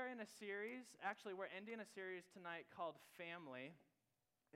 are in a series. Actually, we're ending a series tonight called Family.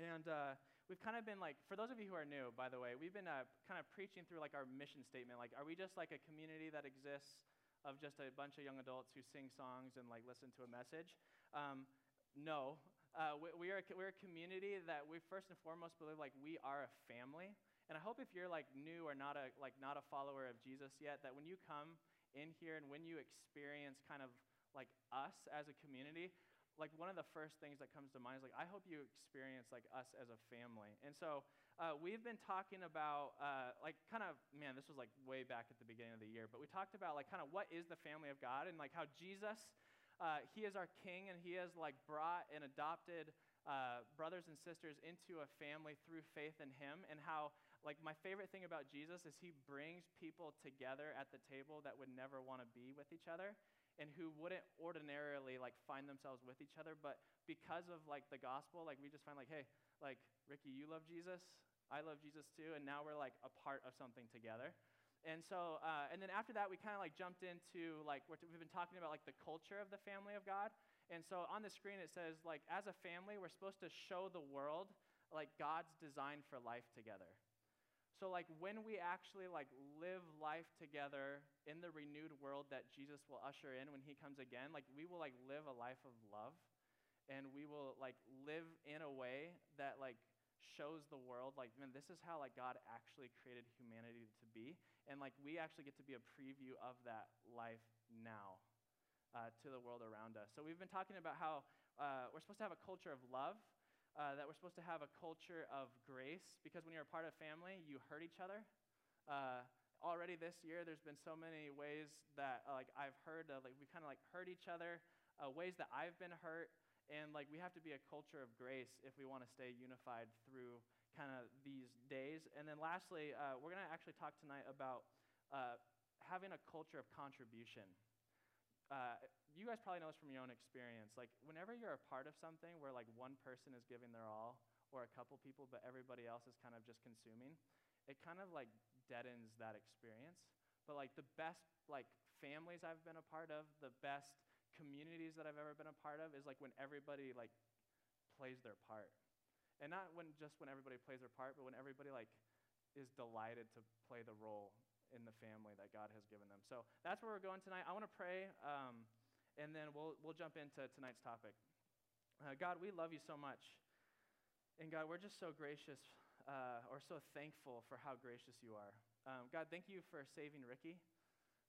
And uh, we've kind of been like, for those of you who are new, by the way, we've been uh, kind of preaching through like our mission statement. Like, are we just like a community that exists of just a bunch of young adults who sing songs and like listen to a message? Um, no. Uh, we, we, are, we're a community that we first and foremost believe like we are a family. And I hope if you're like new or not a, like, not a follower of Jesus yet, that when you come in here and when you experience kind of like us as a community, like one of the first things that comes to mind is like i hope you experience like us as a family. And so uh, we've been talking about uh, like kind of man this was like way back at the beginning of the year but we talked about like kind of what is the family of god and like how jesus uh, he is our king and he has like brought and adopted uh, brothers and sisters into a family through faith in him and how like my favorite thing about jesus is he brings people together at the table that would never want to be with each other and who wouldn't ordinarily like find themselves with each other but because of like the gospel like we just find like hey like ricky you love jesus i love jesus too and now we're like a part of something together. And so uh, and then after that we kind of like jumped into like we we've been talking about like the culture of the family of god. And so on the screen it says like as a family we're supposed to show the world like god's design for life together so like when we actually like live life together in the renewed world that Jesus will usher in when he comes again, like we will like live a life of love and we will like live in a way that like shows the world like man this is how like God actually created humanity to be and like we actually get to be a preview of that life now. Uh, to the world around us. So, we've been talking about how uh, we're supposed to have a culture of love, uh, that we're supposed to have a culture of grace because when you're a part of a family, you hurt each other. Uh, already this year, there's been so many ways that uh, like I've heard like we kind of like hurt each other, uh, ways that I've been hurt, and like we have to be a culture of grace if we want to stay unified through kind of these days. And then lastly, uh, we're to actually talk tonight about uh, having a culture of contribution uh, you guys probably know this from your own experience. Like, whenever you're a part of something where like one person is giving their all, or a couple people, but everybody else is kind of just consuming, it kind of like deadens that experience. But like the best like families I've been a part of, the best communities that I've ever been a part of is like when everybody like plays their part. And not when just when everybody plays their part, but when everybody like is delighted to play the role in the family that God has given them. So that's where we're going tonight. I want to pray, um, and then we'll, we'll jump into tonight's topic. Uh, God, we love you so much. And God, we're just so gracious uh, or so thankful for how gracious you are. Um, God, thank you for saving Ricky.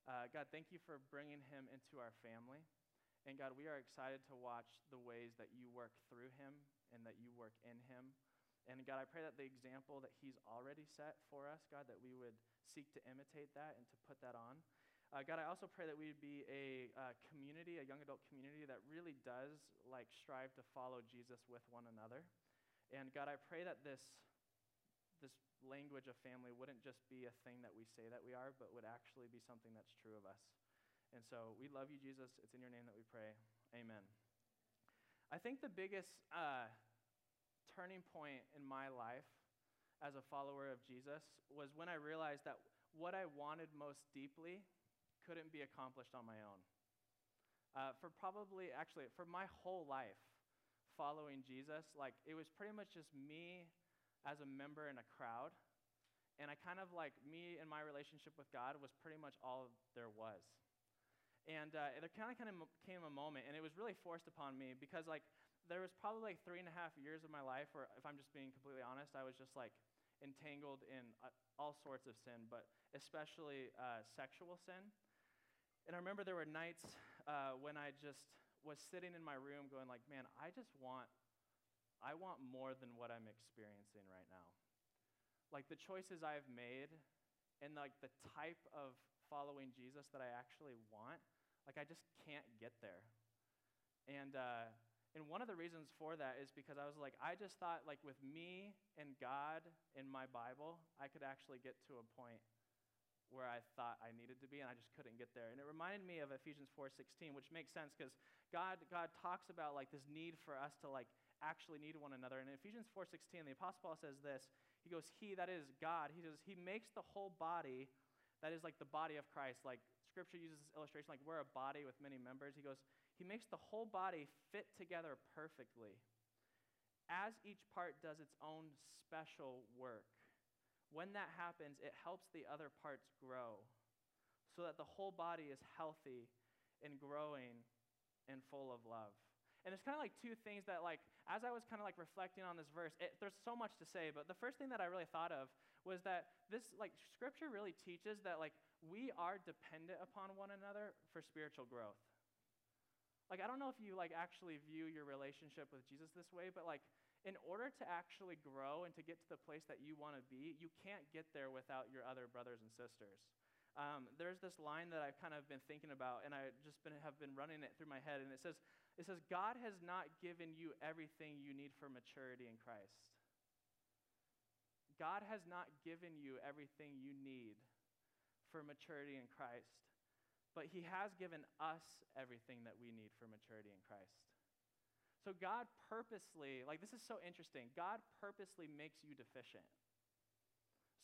Uh, God, thank you for bringing him into our family. And God, we are excited to watch the ways that you work through him and that you work in him. And God, I pray that the example that He's already set for us, God, that we would seek to imitate that and to put that on. Uh, God, I also pray that we would be a uh, community, a young adult community that really does like strive to follow Jesus with one another. And God, I pray that this this language of family wouldn't just be a thing that we say that we are, but would actually be something that's true of us. And so we love you, Jesus. It's in your name that we pray. Amen. I think the biggest uh, turning point in my life as a follower of Jesus was when I realized that what I wanted most deeply couldn't be accomplished on my own. Uh, for probably, actually, for my whole life following Jesus, like it was pretty much just me as a member in a crowd. And I kind of like me and my relationship with God was pretty much all there was. And uh, there kind of kind of came a moment, and it was really forced upon me because like there was probably like three and a half years of my life where, if I'm just being completely honest, I was just like entangled in uh, all sorts of sin, but especially uh, sexual sin. And I remember there were nights uh, when I just was sitting in my room going like, man, I just want, I want more than what I'm experiencing right now. Like the choices I've made and like the type of following Jesus that I actually want like, I just can't get there. And, uh, and one of the reasons for that is because I was like, I just thought, like, with me and God in my Bible, I could actually get to a point where I thought I needed to be, and I just couldn't get there. And it reminded me of Ephesians 4:16, which makes sense because God, God talks about like this need for us to like actually need one another. And in Ephesians 4:16, the Apostle Paul says this. He goes, "He that is God, he says, He makes the whole body that is like the body of Christ. Like Scripture uses this illustration, like we're a body with many members. He goes, He makes the whole body fit together perfectly. As each part does its own special work, when that happens, it helps the other parts grow so that the whole body is healthy and growing and full of love. And there's kind of like two things that, like, as I was kind of like reflecting on this verse, it, there's so much to say, but the first thing that I really thought of was that this, like, scripture really teaches that, like, we are dependent upon one another for spiritual growth. Like, I don't know if you, like, actually view your relationship with Jesus this way, but, like, in order to actually grow and to get to the place that you want to be, you can't get there without your other brothers and sisters. Um, there's this line that I've kind of been thinking about, and I just been, have been running it through my head, and it says, it says, God has not given you everything you need for maturity in Christ. God has not given you everything you need for maturity in Christ, but He has given us everything that we need for maturity in Christ. So God purposely, like this is so interesting, God purposely makes you deficient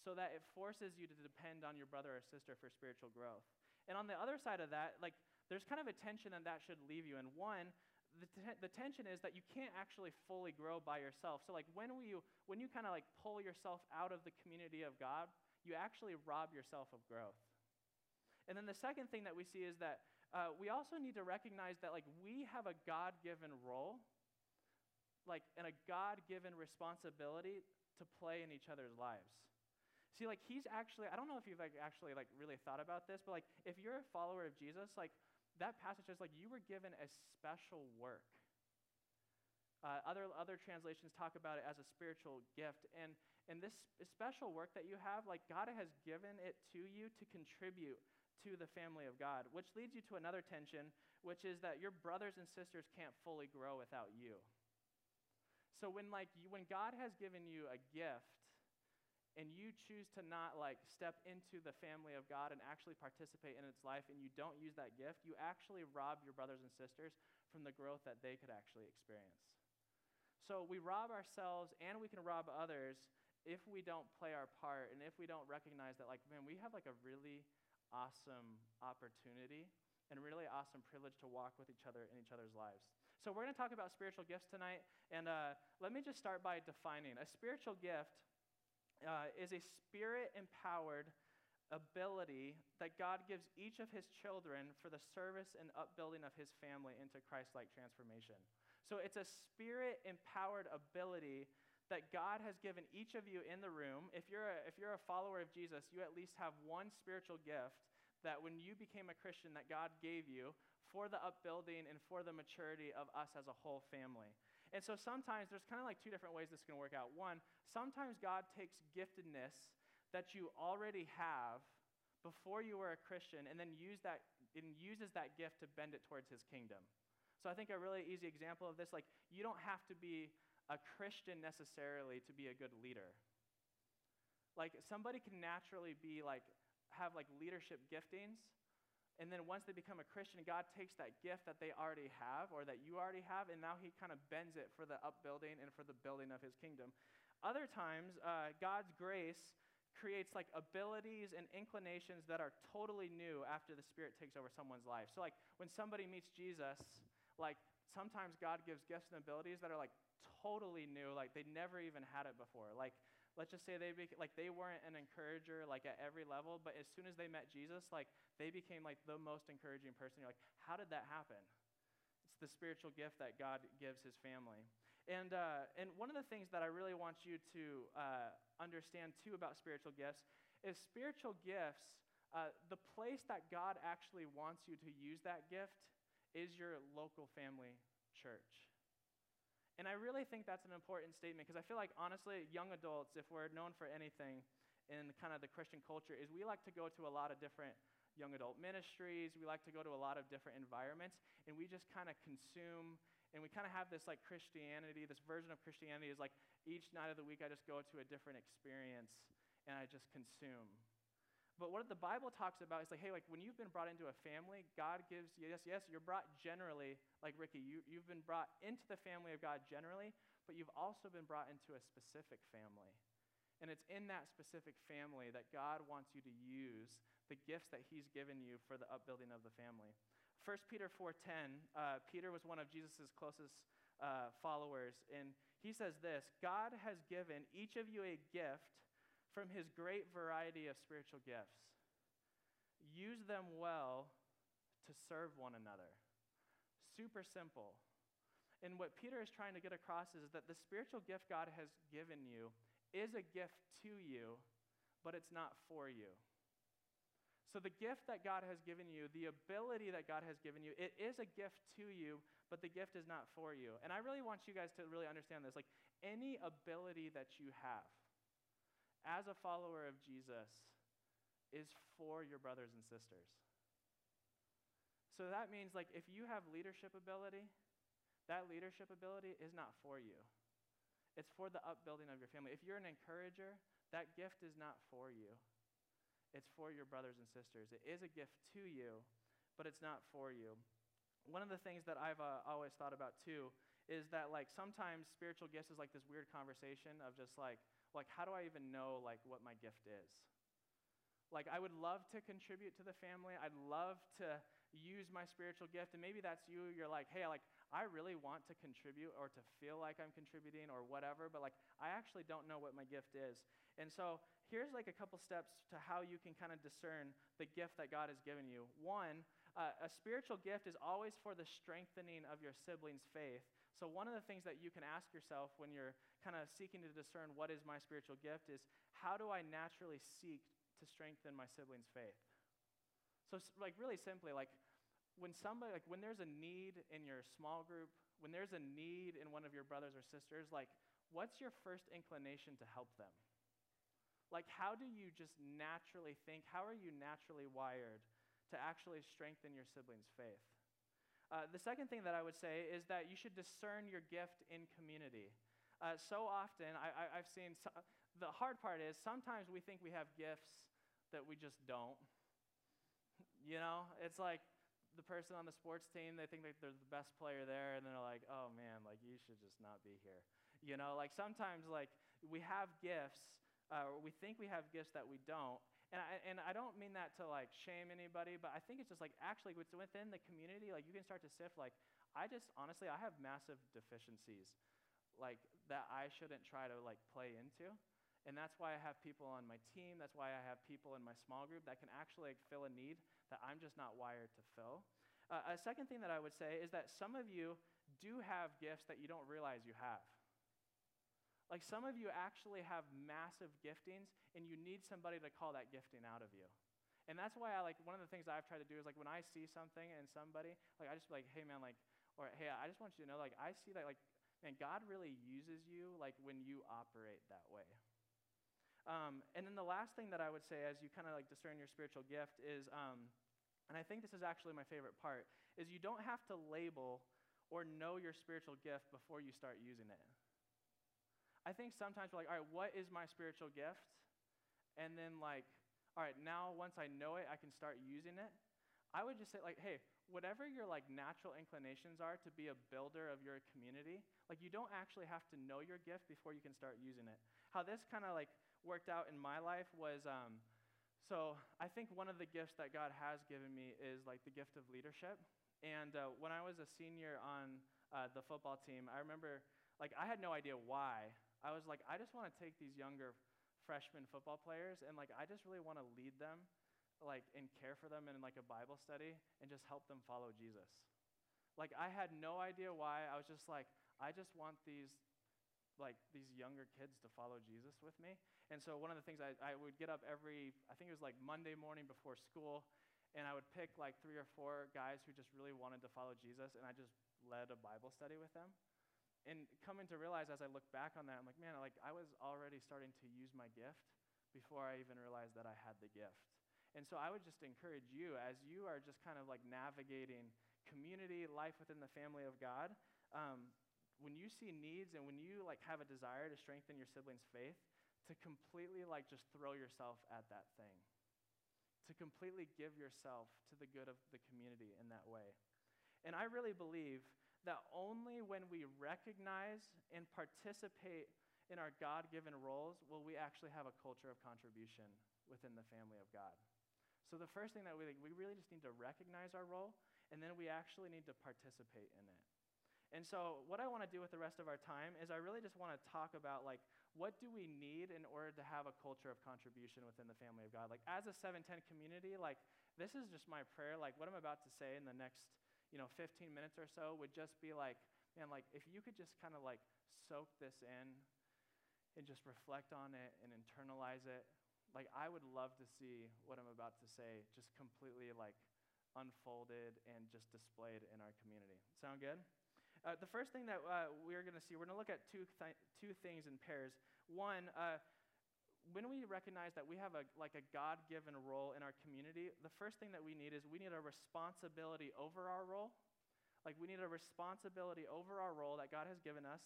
so that it forces you to depend on your brother or sister for spiritual growth. And on the other side of that, like there's kind of a tension that that should leave you. And one, the, the tension is that you can't actually fully grow by yourself. So like when will you when you kind of like pull yourself out of the community of God, you actually rob yourself of growth. And then the second thing that we see is that uh, we also need to recognize that like we have a God-given role, like and a God-given responsibility to play in each other's lives. See, like he's actually, I don't know if you've like actually like really thought about this, but like if you're a follower of Jesus, like that passage says like you were given a special work. Uh, other, other translations talk about it as a spiritual gift. And, and this special work that you have, like God has given it to you to contribute to the family of God, which leads you to another tension, which is that your brothers and sisters can't fully grow without you. So when like you, when God has given you a gift, and you choose to not like step into the family of God and actually participate in its life and you don't use that gift, you actually rob your brothers and sisters from the growth that they could actually experience. So we rob ourselves and we can rob others if we don't play our part and if we don't recognize that like man, we have like a really awesome opportunity and really awesome privilege to walk with each other in each other's lives. So we're going to talk about spiritual gifts tonight and uh, let me just start by defining a spiritual gift uh, is a spirit empowered ability that God gives each of his children for the service and upbuilding of his family into Christ like transformation. So it's a spirit empowered ability that God has given each of you in the room. If you're, a, if you're a follower of Jesus, you at least have one spiritual gift that when you became a Christian that God gave you for the upbuilding and for the maturity of us as a whole family. And so sometimes there's kind of like two different ways this can work out. One, sometimes God takes giftedness that you already have before you were a Christian and then use that and uses that gift to bend it towards his kingdom. So I think a really easy example of this like you don't have to be a Christian necessarily to be a good leader. Like somebody can naturally be like have like leadership giftings and then once they become a Christian, God takes that gift that they already have or that you already have, and now He kind of bends it for the upbuilding and for the building of His kingdom. Other times, uh, God's grace creates like abilities and inclinations that are totally new after the Spirit takes over someone's life. So, like when somebody meets Jesus, like sometimes God gives gifts and abilities that are like totally new, like they never even had it before. Like let's just say they be, like they weren't an encourager like at every level, but as soon as they met Jesus, like they became like the most encouraging person. You're like, how did that happen? It's the spiritual gift that God gives His family. And uh, and one of the things that I really want you to uh, understand too about spiritual gifts is spiritual gifts. Uh, the place that God actually wants you to use that gift is your local family church. And I really think that's an important statement because I feel like, honestly, young adults, if we're known for anything in kind of the Christian culture, is we like to go to a lot of different young adult ministries. We like to go to a lot of different environments, and we just kind of consume. And we kind of have this like Christianity, this version of Christianity is like each night of the week I just go to a different experience and I just consume. But what the Bible talks about is like, hey, like when you've been brought into a family, God gives, you, yes, yes, you're brought generally, like Ricky, you, you've been brought into the family of God generally, but you've also been brought into a specific family. And it's in that specific family that God wants you to use the gifts that He's given you for the upbuilding of the family. 1 Peter 4:10, uh, Peter was one of Jesus' closest uh, followers, and he says this God has given each of you a gift from his great variety of spiritual gifts. Use them well to serve one another. Super simple. And what Peter is trying to get across is that the spiritual gift God has given you is a gift to you, but it's not for you. So, the gift that God has given you, the ability that God has given you, it is a gift to you, but the gift is not for you. And I really want you guys to really understand this. Like, any ability that you have as a follower of Jesus is for your brothers and sisters. So, that means, like, if you have leadership ability, that leadership ability is not for you. It's for the upbuilding of your family. If you're an encourager, that gift is not for you. It's for your brothers and sisters. It is a gift to you, but it's not for you. One of the things that I've uh, always thought about too is that like sometimes spiritual gifts is like this weird conversation of just like like how do I even know like what my gift is? Like I would love to contribute to the family. I'd love to use my spiritual gift and maybe that's you you're like hey like I really want to contribute or to feel like I'm contributing or whatever, but like I actually don't know what my gift is. And so here's like a couple steps to how you can kind of discern the gift that God has given you. One, uh, a spiritual gift is always for the strengthening of your siblings' faith. So, one of the things that you can ask yourself when you're kind of seeking to discern what is my spiritual gift is how do I naturally seek to strengthen my siblings' faith? So, like, really simply, like, when somebody like when there's a need in your small group when there's a need in one of your brothers or sisters like what's your first inclination to help them? Like how do you just naturally think how are you naturally wired to actually strengthen your siblings faith? Uh, the second thing that i would say is that you should discern your gift in community uh, so often I, have seen so, the hard part is sometimes we think we have gifts that we just don't you know it's like the person on the sports team, they think they're the best player there, and they're like, oh man, like you should just not be here. You know, like sometimes like we have gifts, uh, or we think we have gifts that we don't. And I, and I don't mean that to like shame anybody, but I think it's just like actually within the community, like you can start to sift like, I just honestly, I have massive deficiencies like that I shouldn't try to like play into. And that's why I have people on my team. That's why I have people in my small group that can actually like, fill a need that I'm just not wired to fill. Uh, a second thing that I would say is that some of you do have gifts that you don't realize you have. Like some of you actually have massive giftings, and you need somebody to call that gifting out of you. And that's why I like one of the things I've tried to do is like when I see something in somebody, like I just be like, hey man, like, or hey, I just want you to know, like, I see that like, man, God really uses you like when you operate that way. Um, and then the last thing that I would say as you kind of like discern your spiritual gift is, um, and I think this is actually my favorite part, is you don't have to label or know your spiritual gift before you start using it. I think sometimes we're like, all right, what is my spiritual gift? And then like, all right, now once I know it, I can start using it. I would just say like, hey, whatever your like natural inclinations are to be a builder of your community, like you don't actually have to know your gift before you can start using it. How this kind of like worked out in my life was um, so I think one of the gifts that God has given me is like the gift of leadership. And uh, when I was a senior on uh, the football team, I remember like I had no idea why. I was like, I just want to take these younger freshman football players and like I just really want to lead them like and care for them in like a Bible study and just help them follow Jesus. Like I had no idea why. I was just like, I just want these like these younger kids to follow Jesus with me. And so one of the things I, I would get up every, I think it was like Monday morning before school, and I would pick like three or four guys who just really wanted to follow Jesus, and I just led a Bible study with them. And coming to realize as I look back on that, I'm like, man, like I was already starting to use my gift before I even realized that I had the gift. And so I would just encourage you as you are just kind of like navigating community life within the family of God, um, when you see needs and when you like have a desire to strengthen your siblings' faith, to completely like just throw yourself at that thing. To completely give yourself to the good of the community in that way. And I really believe that only when we recognize and participate in our God given roles will we actually have a culture of contribution within the family of God. So, the first thing that we, we really just need to recognize our role and then we actually need to participate in it. And so, what I want to do with the rest of our time is I really just want to talk about like what do we need in order to have a culture of contribution within the family of God? Like as a 710 community, like this is just my prayer. Like what I'm about to say in the next, you know, 15 minutes or so would just be like, man, like if you could just kind of like soak this in and just reflect on it and internalize it, like I would love to see what I'm about to say just completely like unfolded and just displayed in our community. Sound good? Uh, the first thing that uh, we're going to see, we're going to look at two, th- two things in pairs. One, uh, when we recognize that we have a, like a God given role in our community, the first thing that we need is we need a responsibility over our role. Like we need a responsibility over our role that God has given us.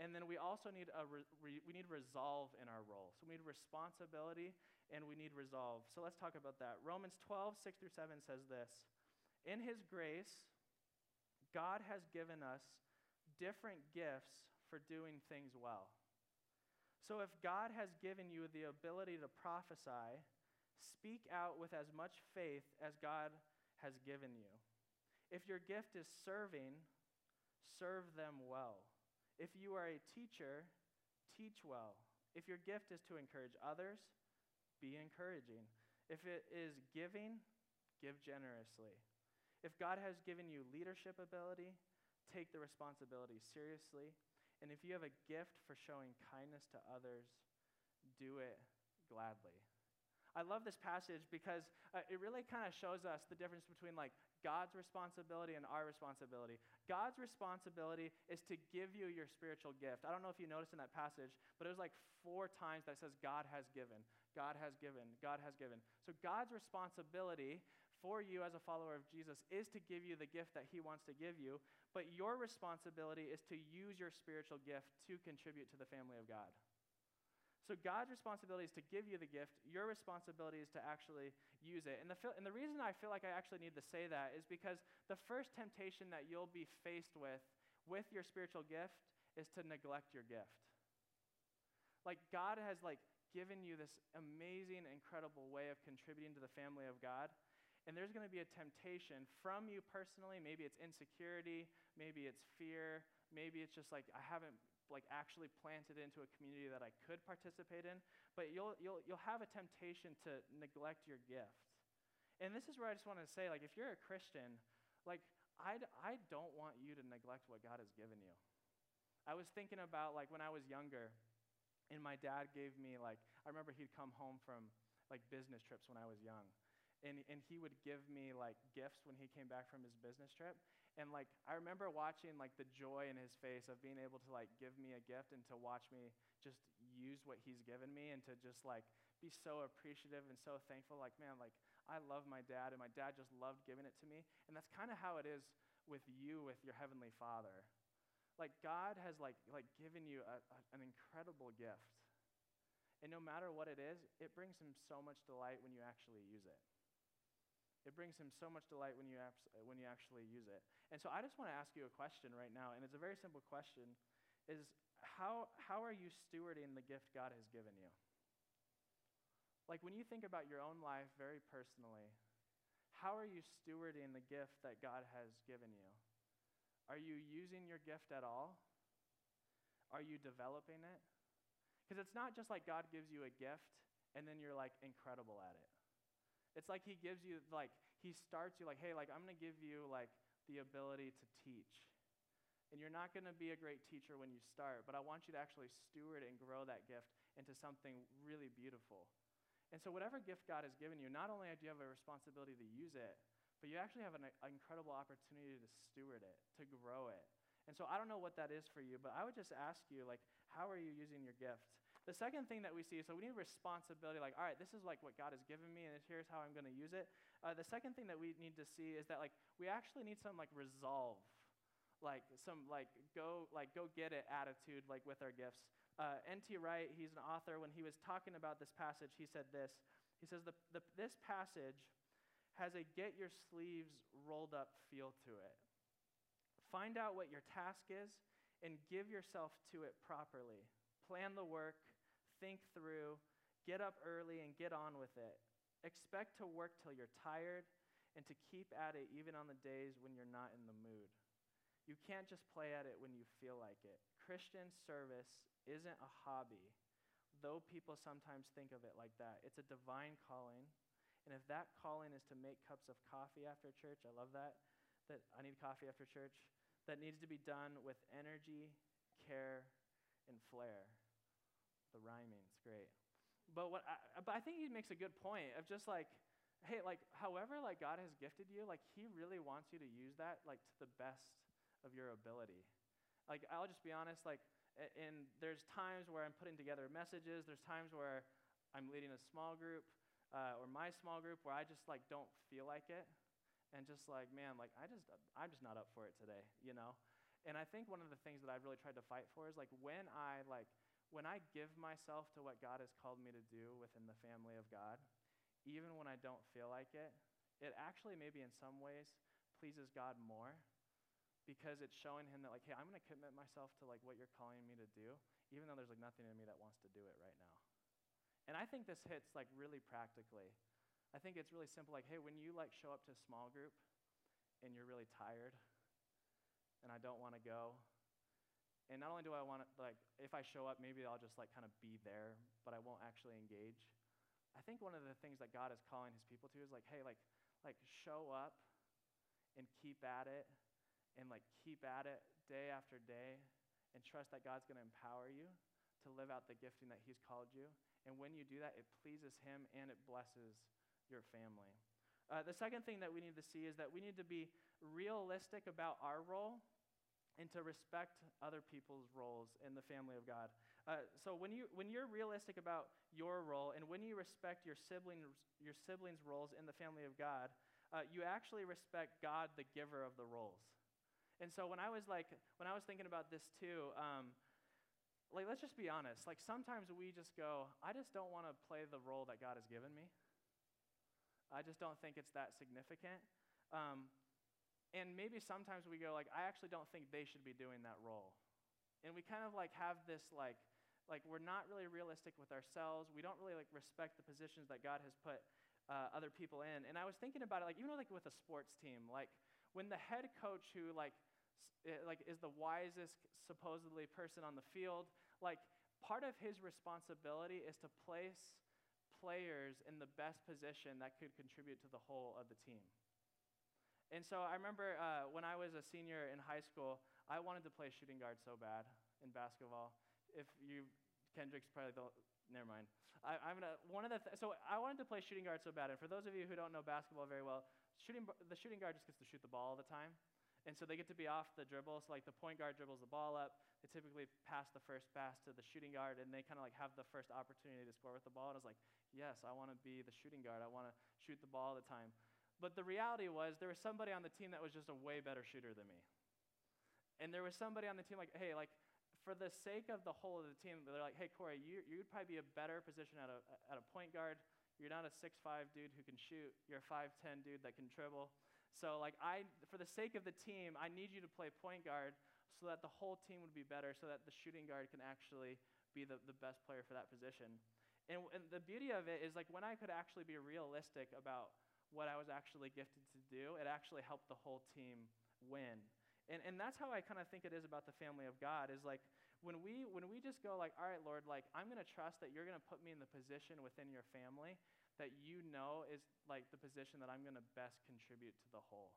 And then we also need a re- we need resolve in our role. So we need responsibility and we need resolve. So let's talk about that. Romans 12, 6 through 7 says this In his grace, God has given us different gifts for doing things well. So if God has given you the ability to prophesy, speak out with as much faith as God has given you. If your gift is serving, serve them well. If you are a teacher, teach well. If your gift is to encourage others, be encouraging. If it is giving, give generously. If God has given you leadership ability, take the responsibility seriously. And if you have a gift for showing kindness to others, do it gladly. I love this passage because uh, it really kind of shows us the difference between like God's responsibility and our responsibility. God's responsibility is to give you your spiritual gift. I don't know if you noticed in that passage, but it was like four times that says God has given, God has given, God has given. So God's responsibility for you as a follower of Jesus is to give you the gift that he wants to give you, but your responsibility is to use your spiritual gift to contribute to the family of God. So God's responsibility is to give you the gift. Your responsibility is to actually use it. And the, and the reason I feel like I actually need to say that is because the first temptation that you'll be faced with with your spiritual gift is to neglect your gift. Like God has like given you this amazing, incredible way of contributing to the family of God. And there's going to be a temptation from you personally. Maybe it's insecurity, maybe it's fear, maybe it's just like I haven't like actually planted into a community that I could participate in, but you'll you'll you'll have a temptation to neglect your gift. And this is where I just want to say like if you're a Christian, like I I don't want you to neglect what God has given you. I was thinking about like when I was younger and my dad gave me like I remember he'd come home from like business trips when I was young and, and he would give me like gifts when he came back from his business trip. And like i remember watching like the joy in his face of being able to like give me a gift and to watch me just use what he's given me and to just like be so appreciative and so thankful. Like man like i love my dad and my dad just loved giving it to me. And that's kind of how it is with you with your heavenly father. Like god has like like given you a, a, an incredible gift. And no matter what it is it brings him so much delight when you actually use it it brings him so much delight when you, abs- uh, when you actually use it. And so I just want to ask you a question right now, and it's a very simple question, is how, how are you stewarding the gift God has given you? Like when you think about your own life very personally, how are you stewarding the gift that God has given you? Are you using your gift at all? Are you developing it? Because it's not just like God gives you a gift and then you're like incredible at it. It's like he gives you, like, he starts you, like, hey, like, I'm going to give you, like, the ability to teach. And you're not going to be a great teacher when you start, but I want you to actually steward and grow that gift into something really beautiful. And so, whatever gift God has given you, not only do you have a responsibility to use it, but you actually have an, incredible opportunity to steward it, to grow it. And so, I don't know what that is for you, but I would just ask you, like, how are you using your gift? The second thing that we see, so we need responsibility, like, all right, this is like what God has given me, and here's how I'm going to use it. Uh, the second thing that we need to see is that, like, we actually need some, like, resolve, like, some, like, go, like, go get it attitude, like, with our gifts. Uh, N.T. Wright, he's an author, when he was talking about this passage, he said this. He says, the, the, this passage has a get your sleeves rolled up feel to it. Find out what your task is and give yourself to it properly. Plan the work, think through, get up early, and get on with it. Expect to work till you're tired and to keep at it even on the days when you're not in the mood. You can't just play at it when you feel like it. Christian service isn't a hobby, though people sometimes think of it like that. It's a divine calling. And if that calling is to make cups of coffee after church, I love that. That I need coffee after church. That needs to be done with energy, care, and flair. The rhyming, it's great. But what I, but I think he makes a good point of just like, hey, like however like God has gifted you, like he really wants you to use that like to the best of your ability. Like I'll just be honest, like and there's times where I'm putting together messages, there's times where I'm leading a small group, uh, or my small group where I just like don't feel like it, and just like man, like I just I'm just not up for it today, you know. And I think one of the things that I've really tried to fight for is like when I like when I give myself to what God has called me to do within the family of God, even when I don't feel like it, it actually maybe in some ways pleases God more because it's showing him that like hey i'm going to commit myself to like what you're calling me to do even though there's like nothing in me that wants to do it right now and I think this hits like really practically. I think it's really simple like, hey, when you like show up to a small group and you're really tired and I don't want to go, and not only do I want to, like, if I show up, maybe I'll just like kind of be there, but I won't actually engage. I think one of the things that God is calling his people to is like, hey, like, like show up and keep at it and like keep at it day after day and trust that God's going to empower you to live out the gifting that he's called you and when you do that, it pleases Him and it blesses your family. Uh, the second thing that we need to see is that we need to be realistic about our role and to respect other people's roles in the family of God. Uh, so when, you, when you're realistic about your role and when you respect your siblings, your siblings' roles in the family of God, uh, you actually respect God, the giver of the roles. And so when I was like, when I was thinking about this too, um, like let's just be honest like sometimes we just go i just don't want to play the role that god has given me i just don't think it's that significant um, and maybe sometimes we go like i actually don't think they should be doing that role. And we kind of like have this like like we're not really realistic with ourselves. We don't really like respect the positions that god has put uh, other people in. And i was thinking about it like even like with a sports team like when the head coach who like it, like is the wisest supposedly person on the field like part of his responsibility is to place players in the best position that could contribute to the whole of the team and so i remember uh, when i was a senior in high school i wanted to play shooting guard so bad in basketball if you kendrick's probably the never mind I, am gonna one of the th- so i wanted to play shooting guard so bad and for those of you who don't know basketball very well shooting the shooting guard just gets to shoot the ball all the time and so they get to be off the dribble. So like the point guard dribbles the ball up. They typically pass the first pass to the shooting guard, and they kind of like have the first opportunity to score with the ball. And I was like, yes, I want to be the shooting guard. I want to shoot the ball all the time. But the reality was there was somebody on the team that was just a way better shooter than me. And there was somebody on the team like, hey, like for the sake of the whole of the team, they're like, hey, Corey, you, you'd probably be a better position at a, at a point guard. You're not a six-five dude who can shoot. You're a 5'10 dude that can dribble. So, like, I, for the sake of the team, I need you to play point guard so that the whole team would be better, so that the shooting guard can actually be the, the best player for that position. And, and the beauty of it is, like, when I could actually be realistic about what I was actually gifted to do, it actually helped the whole team win. And, and that's how I kind of think it is about the family of God is like when we when we just go like all right Lord like I'm going to trust that you're going to put me in the position within your family that you know is like the position that I'm going to best contribute to the whole.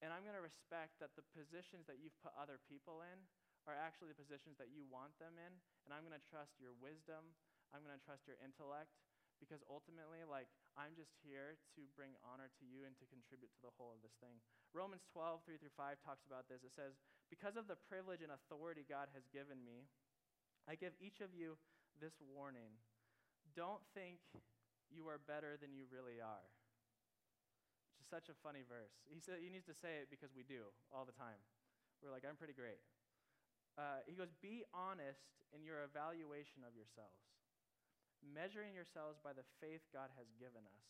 And I'm going to respect that the positions that you've put other people in are actually the positions that you want them in. And I'm going to trust your wisdom. I'm going to trust your intellect because ultimately, like, I'm just here to bring honor to you and to contribute to the whole of this thing. Romans 12, 3 through 5 talks about this. It says, Because of the privilege and authority God has given me, I give each of you this warning. Don't think you are better than you really are. Which is such a funny verse. He, said, he needs to say it because we do all the time. We're like, I'm pretty great. Uh, he goes, Be honest in your evaluation of yourselves, measuring yourselves by the faith God has given us.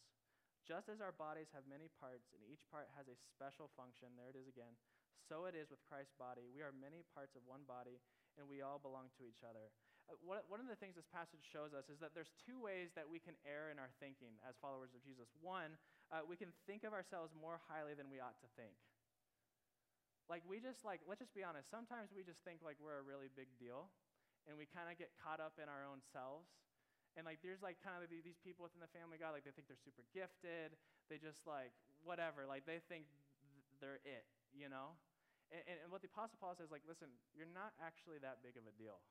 Just as our bodies have many parts and each part has a special function, there it is again, so it is with Christ's body. We are many parts of one body and we all belong to each other. uh, one of the things this passage shows us is that there's two ways that we can err in our thinking as followers of Jesus. One, uh, we can think of ourselves more highly than we ought to think. Like, we just, like, let's just be honest. Sometimes we just think like we're a really big deal, and we kind of get caught up in our own selves. And like, there's like kind of these people within the family God, like they think they're super gifted. They just like whatever, like they think th- they're it, you know. And, and, and what the Apostle Paul says, like, listen, you're not actually that big of a deal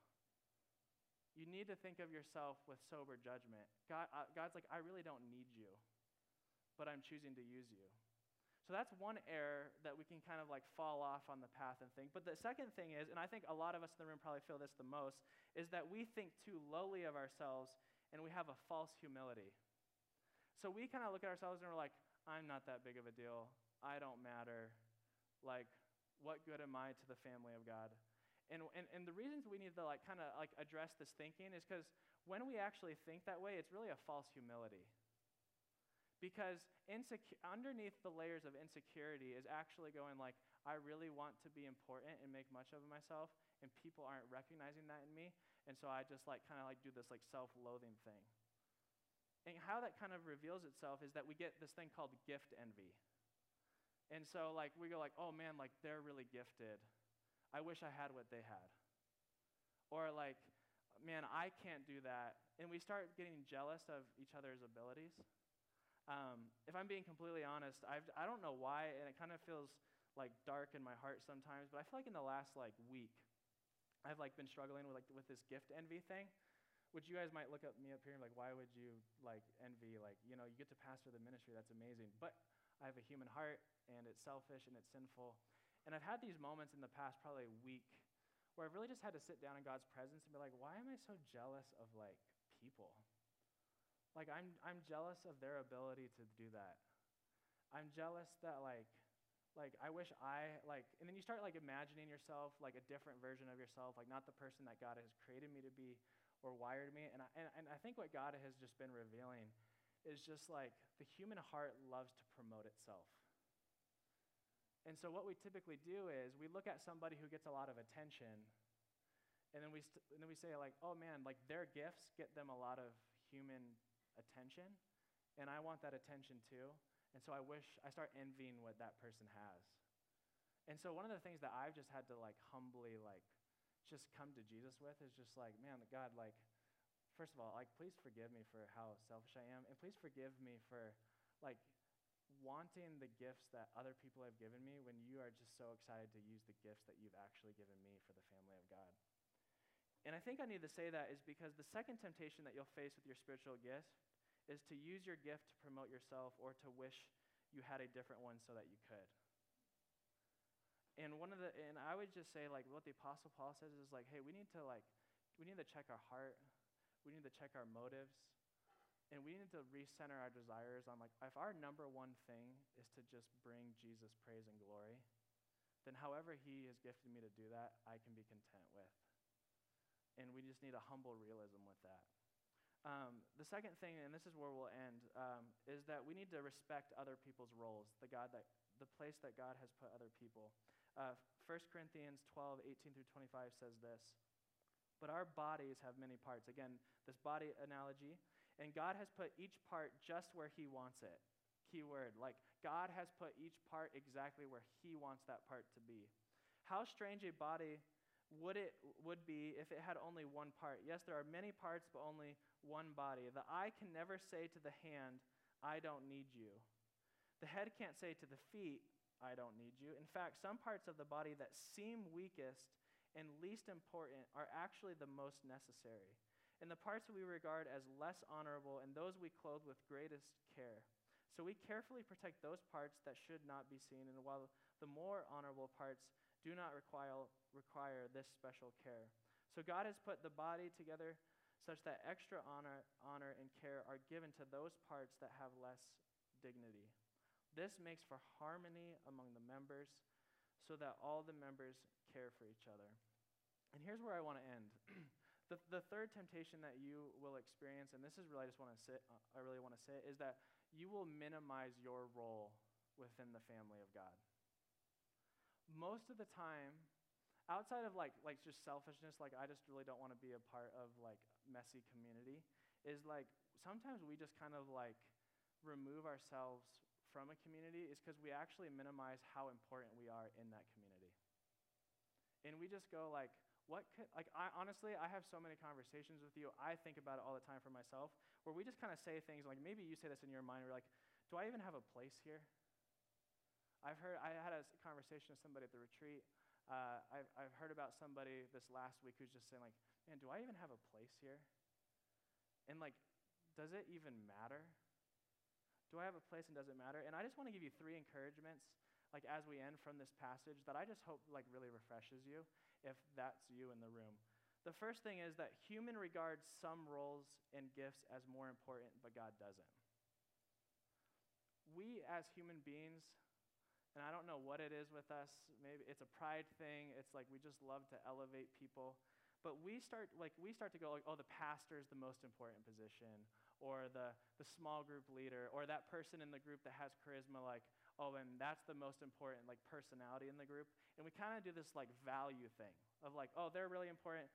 you need to think of yourself with sober judgment. God, uh, God's like, I really don't need you, but I'm choosing to use you. So that's one error that we can kind of like fall off on the path and think. But the second thing is, and I think a lot of us in the room probably feel this the most, is that we think too lowly of ourselves and we have a false humility. So we kind of look at ourselves and we're like, I'm not that big of a deal. I don't matter. Like, what good am I to the family of God? And, and, and the reasons we need to like kind of like address this thinking is because when we actually think that way, it's really a false humility. Because insecure, underneath the layers of insecurity is actually going like, I really want to be important and make much of myself, and people aren't recognizing that in me, and so I just like kind of like do this like self-loathing thing. And how that kind of reveals itself is that we get this thing called gift envy. And so like we go like, oh man, like they're really gifted. I wish I had what they had. Or like, man, I can't do that. And we start getting jealous of each other's abilities. Um, if I'm being completely honest, I've, I don't know why, and it kind of feels like dark in my heart sometimes, but I feel like in the last like week, I've like been struggling with like with this gift envy thing, which you guys might look at me up here and like, why would you like envy? Like, you know, you get to pastor the ministry, that's amazing. But I have a human heart, and it's selfish and it's sinful. And I've had these moments in the past, probably a week, where I've really just had to sit down in God's presence and be like, why am I so jealous of like people? Like I'm I'm jealous of their ability to do that. I'm jealous that like like I wish I like and then you start like imagining yourself like a different version of yourself, like not the person that God has created me to be or wired me. And I, and, and I think what God has just been revealing is just like the human heart loves to promote itself. And so, what we typically do is we look at somebody who gets a lot of attention, and then we, st- and then we say, like, oh man, like their gifts get them a lot of human attention, and I want that attention too. And so, I wish I start envying what that person has. And so, one of the things that I've just had to like humbly, like, just come to Jesus with is just like, man, God, like, first of all, like, please forgive me for how selfish I am, and please forgive me for, like, wanting the gifts that other people have given me when you are just so excited to use the gifts that you've actually given me for the family of God. And I think I need to say that is because the second temptation that you'll face with your spiritual gift is to use your gift to promote yourself or to wish you had a different one so that you could. And one of the and I would just say like what the apostle Paul says is like hey, we need to like we need to check our heart. We need to check our motives and we need to recenter our desires on like if our number one thing is to just bring Jesus praise and glory, then however he has gifted me to do that, I can be content with. And we just need a humble realism with that. Um, the second thing, and this is where we'll end, um, is that we need to respect other people's roles, the God that the place that God has put other people. Uh, 1 Corinthians 12, 18 through 25 says this. But our bodies have many parts. Again, this body analogy and God has put each part just where He wants it. Key word. Like, God has put each part exactly where He wants that part to be. How strange a body would it would be if it had only one part. Yes, there are many parts, but only one body. The eye can never say to the hand, I don't need you. The head can't say to the feet, I don't need you. In fact, some parts of the body that seem weakest and least important are actually the most necessary and the parts we regard as less honorable, and those we clothe with greatest care. So we carefully protect those parts that should not be seen, and while the more honorable parts do not require, require this special care. So God has put the body together such that extra honor, honor and care are given to those parts that have less dignity. This makes for harmony among the members so that all the members care for each other. And here's where I want to end. The, the third temptation that you will experience, and this is really I just want to sit, uh, I really want to say, is that you will minimize your role within the family of God. Most of the time, outside of like like just selfishness, like I just really don't want to be a part of like messy community, is like sometimes we just kind of like remove ourselves from a community is because we actually minimize how important we are in that community. And we just go like, what could, like, I honestly, I have so many conversations with you. I think about it all the time for myself, where we just kind of say things like, maybe you say this in your mind, we're like, do I even have a place here? I've heard, I had a conversation with somebody at the retreat. Uh, I've, I've heard about somebody this last week who's just saying, like, man, do I even have a place here? And, like, does it even matter? Do I have a place and does it matter? And I just want to give you three encouragements, like, as we end from this passage, that I just hope, like, really refreshes you if that's you in the room. The first thing is that human regards some roles and gifts as more important, but God doesn't. We as human beings, and I don't know what it is with us, maybe it's a pride thing, it's like we just love to elevate people. But we start like we start to go like, oh, the pastor is the most important position, or the, the small group leader, or that person in the group that has charisma, like, oh, and that's the most important like personality in the group. And we kind of do this like value thing of like, oh, they're really important.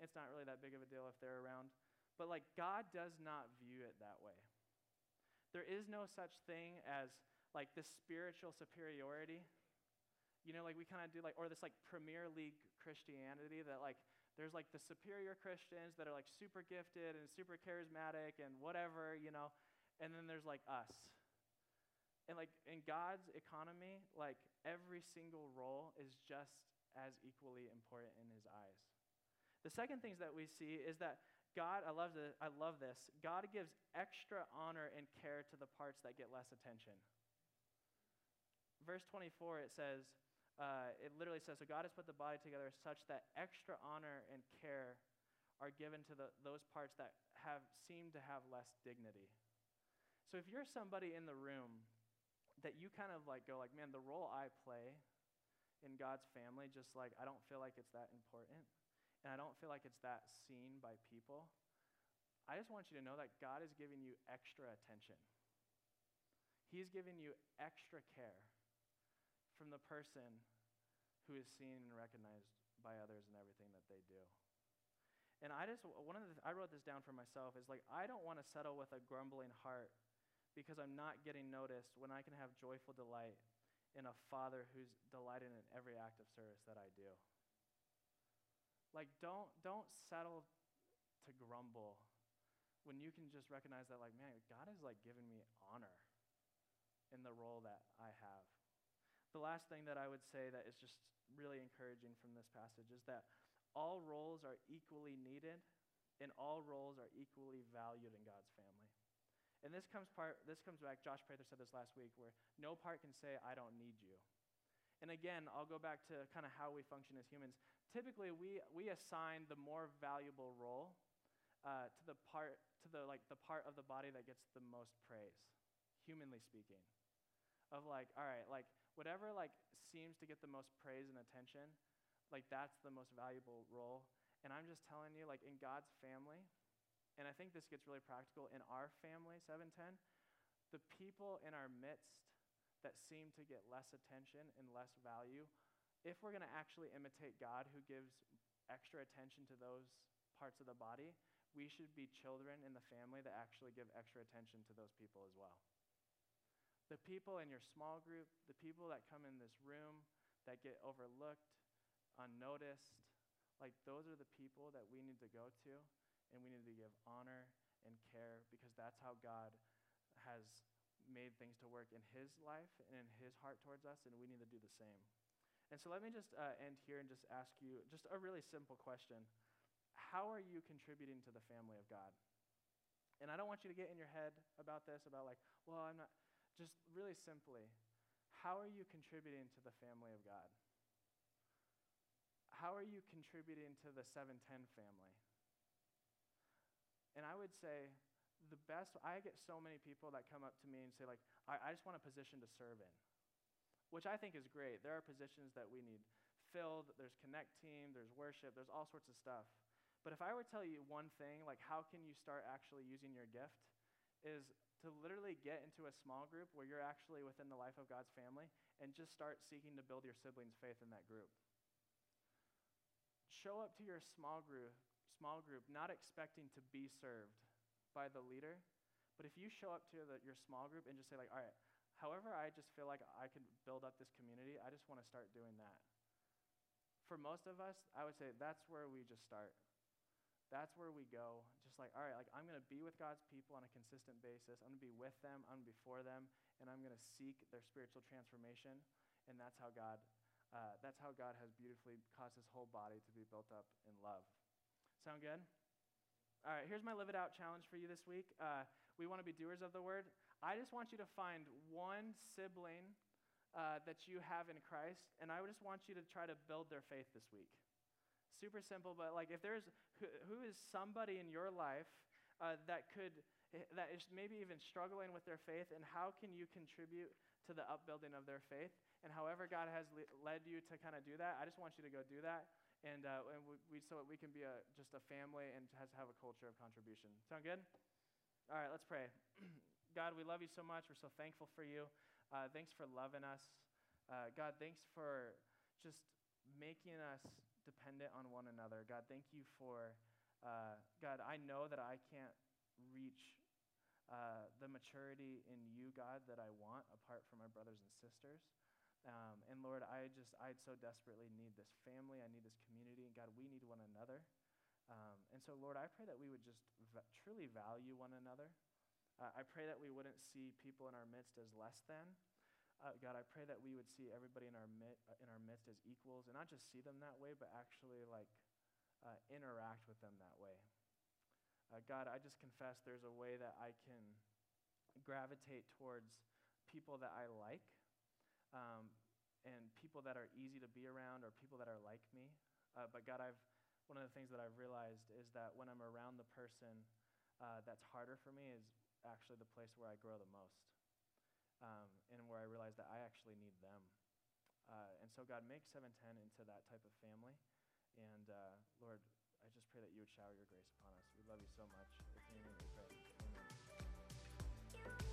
It's not really that big of a deal if they're around. But like God does not view it that way. There is no such thing as like this spiritual superiority. You know, like we kind of do like, or this like Premier League Christianity that like there's like the superior Christians that are like super gifted and super charismatic and whatever, you know, and then there's like us and like in God's economy, like every single role is just as equally important in his eyes. The second things that we see is that God, I love, the, I love this, God gives extra honor and care to the parts that get less attention. Verse 24, it says, uh, it literally says, So God has put the body together such that extra honor and care are given to the, those parts that have seem to have less dignity. So if you're somebody in the room that you kind of like go like, man, the role I play in God's family, just like I don't feel like it's that important, and I don't feel like it's that seen by people. I just want you to know that God is giving you extra attention. He's giving you extra care from the person who is seen and recognized by others and everything that they do. And I just, one of the, I wrote this down for myself is like, I don't want to settle with a grumbling heart because I'm not getting noticed when I can have joyful delight in a father who's delighted in every act of service that I do. Like don't don't settle to grumble when you can just recognize that like man, God has like given me honor in the role that I have. The last thing that I would say that is just really encouraging from this passage is that all roles are equally needed and all roles are equally valued in God's family. And this comes, part, this comes back, Josh Prather said this last week, where no part can say, I don't need you. And again, I'll go back to kind of how we function as humans. Typically, we, we assign the more valuable role uh, to the part to the like the part of the body that gets the most praise, humanly speaking. Of like, all right, like whatever like seems to get the most praise and attention, like that's the most valuable role. And I'm just telling you, like in God's family, and I think this gets really practical in our family, 710, the people in our midst that seem to get less attention and less value, if we're going to actually imitate God who gives extra attention to those parts of the body, we should be children in the family that actually give extra attention to those people as well. The people in your small group, the people that come in this room that get overlooked, unnoticed, like those are the people that we need to go to and we need to give honor and care because that's how God has made things to work in his life and in his heart towards us, and we need to do the same. And so let me just uh, end here and just ask you just a really simple question. How are you contributing to the family of God? And I don't want you to get in your head about this, about like, well, I'm not, just really simply, how are you contributing to the family of God? How are you contributing to the 710 family? And I would say the best, I get so many people that come up to me and say, like, I, I just want a position to serve in, which I think is great. There are positions that we need filled, there's connect team, there's worship, there's all sorts of stuff. But if I were to tell you one thing, like how can you start actually using your gift, is to literally get into a small group where you're actually within the life of God's family and just start seeking to build your siblings' faith in that group. show up to your small group, small group not expecting to be served by the leader, but if you show up to the, your small group and just say like, all right, however I just feel like I can build up this community, I just want to start doing that. For most of us, I would say that's where we just start. That's where we go. Just like, all right, like I'm going to be with God's people on a consistent basis. I'm going to be with them, I'm going to be for them, and I'm going to seek their spiritual transformation. And that's how God uh, that's how God has beautifully caused his whole body to be built up in love. Sound good? All right, here's my live it out challenge for you this week. Uh, we want to be doers of the word. I just want you to find one sibling uh, that you have in Christ, and I just want you to try to build their faith this week. Super simple, but like if there's who, who is somebody in your life uh, that could that is maybe even struggling with their faith, and how can you contribute to the upbuilding of their faith? And however God has le- led you to kind of do that, I just want you to go do that. And, uh, and we, we, so we can be a, just a family and has have a culture of contribution. Sound good? All right, let's pray. God, we love you so much. We're so thankful for you. Uh, thanks for loving us. Uh, God, thanks for just making us dependent on one another. God, thank you for, uh, God, I know that I can't reach uh, the maturity in you, God, that I want apart from my brothers and sisters. Um, and Lord, I just, I so desperately need this family. I need this community. And God, we need one another. Um, and so, Lord, I pray that we would just v- truly value one another. Uh, I pray that we wouldn't see people in our midst as less than. Uh, God, I pray that we would see everybody in our, uh, in our midst as equals and not just see them that way, but actually like uh, interact with them that way. Uh, God, I just confess there's a way that I can gravitate towards people that I like um, and people that are easy to be around or people that are like me. Uh, but God, I've one of the things that I've realized is that when I'm around the person uh, that's harder for me is actually the place where I grow the most, um, and where I realized that I actually need them. Uh, and so, God, make 710 into that type of family. And uh, Lord, I just pray that you would shower your grace upon us. We love you so much. We pray. Amen.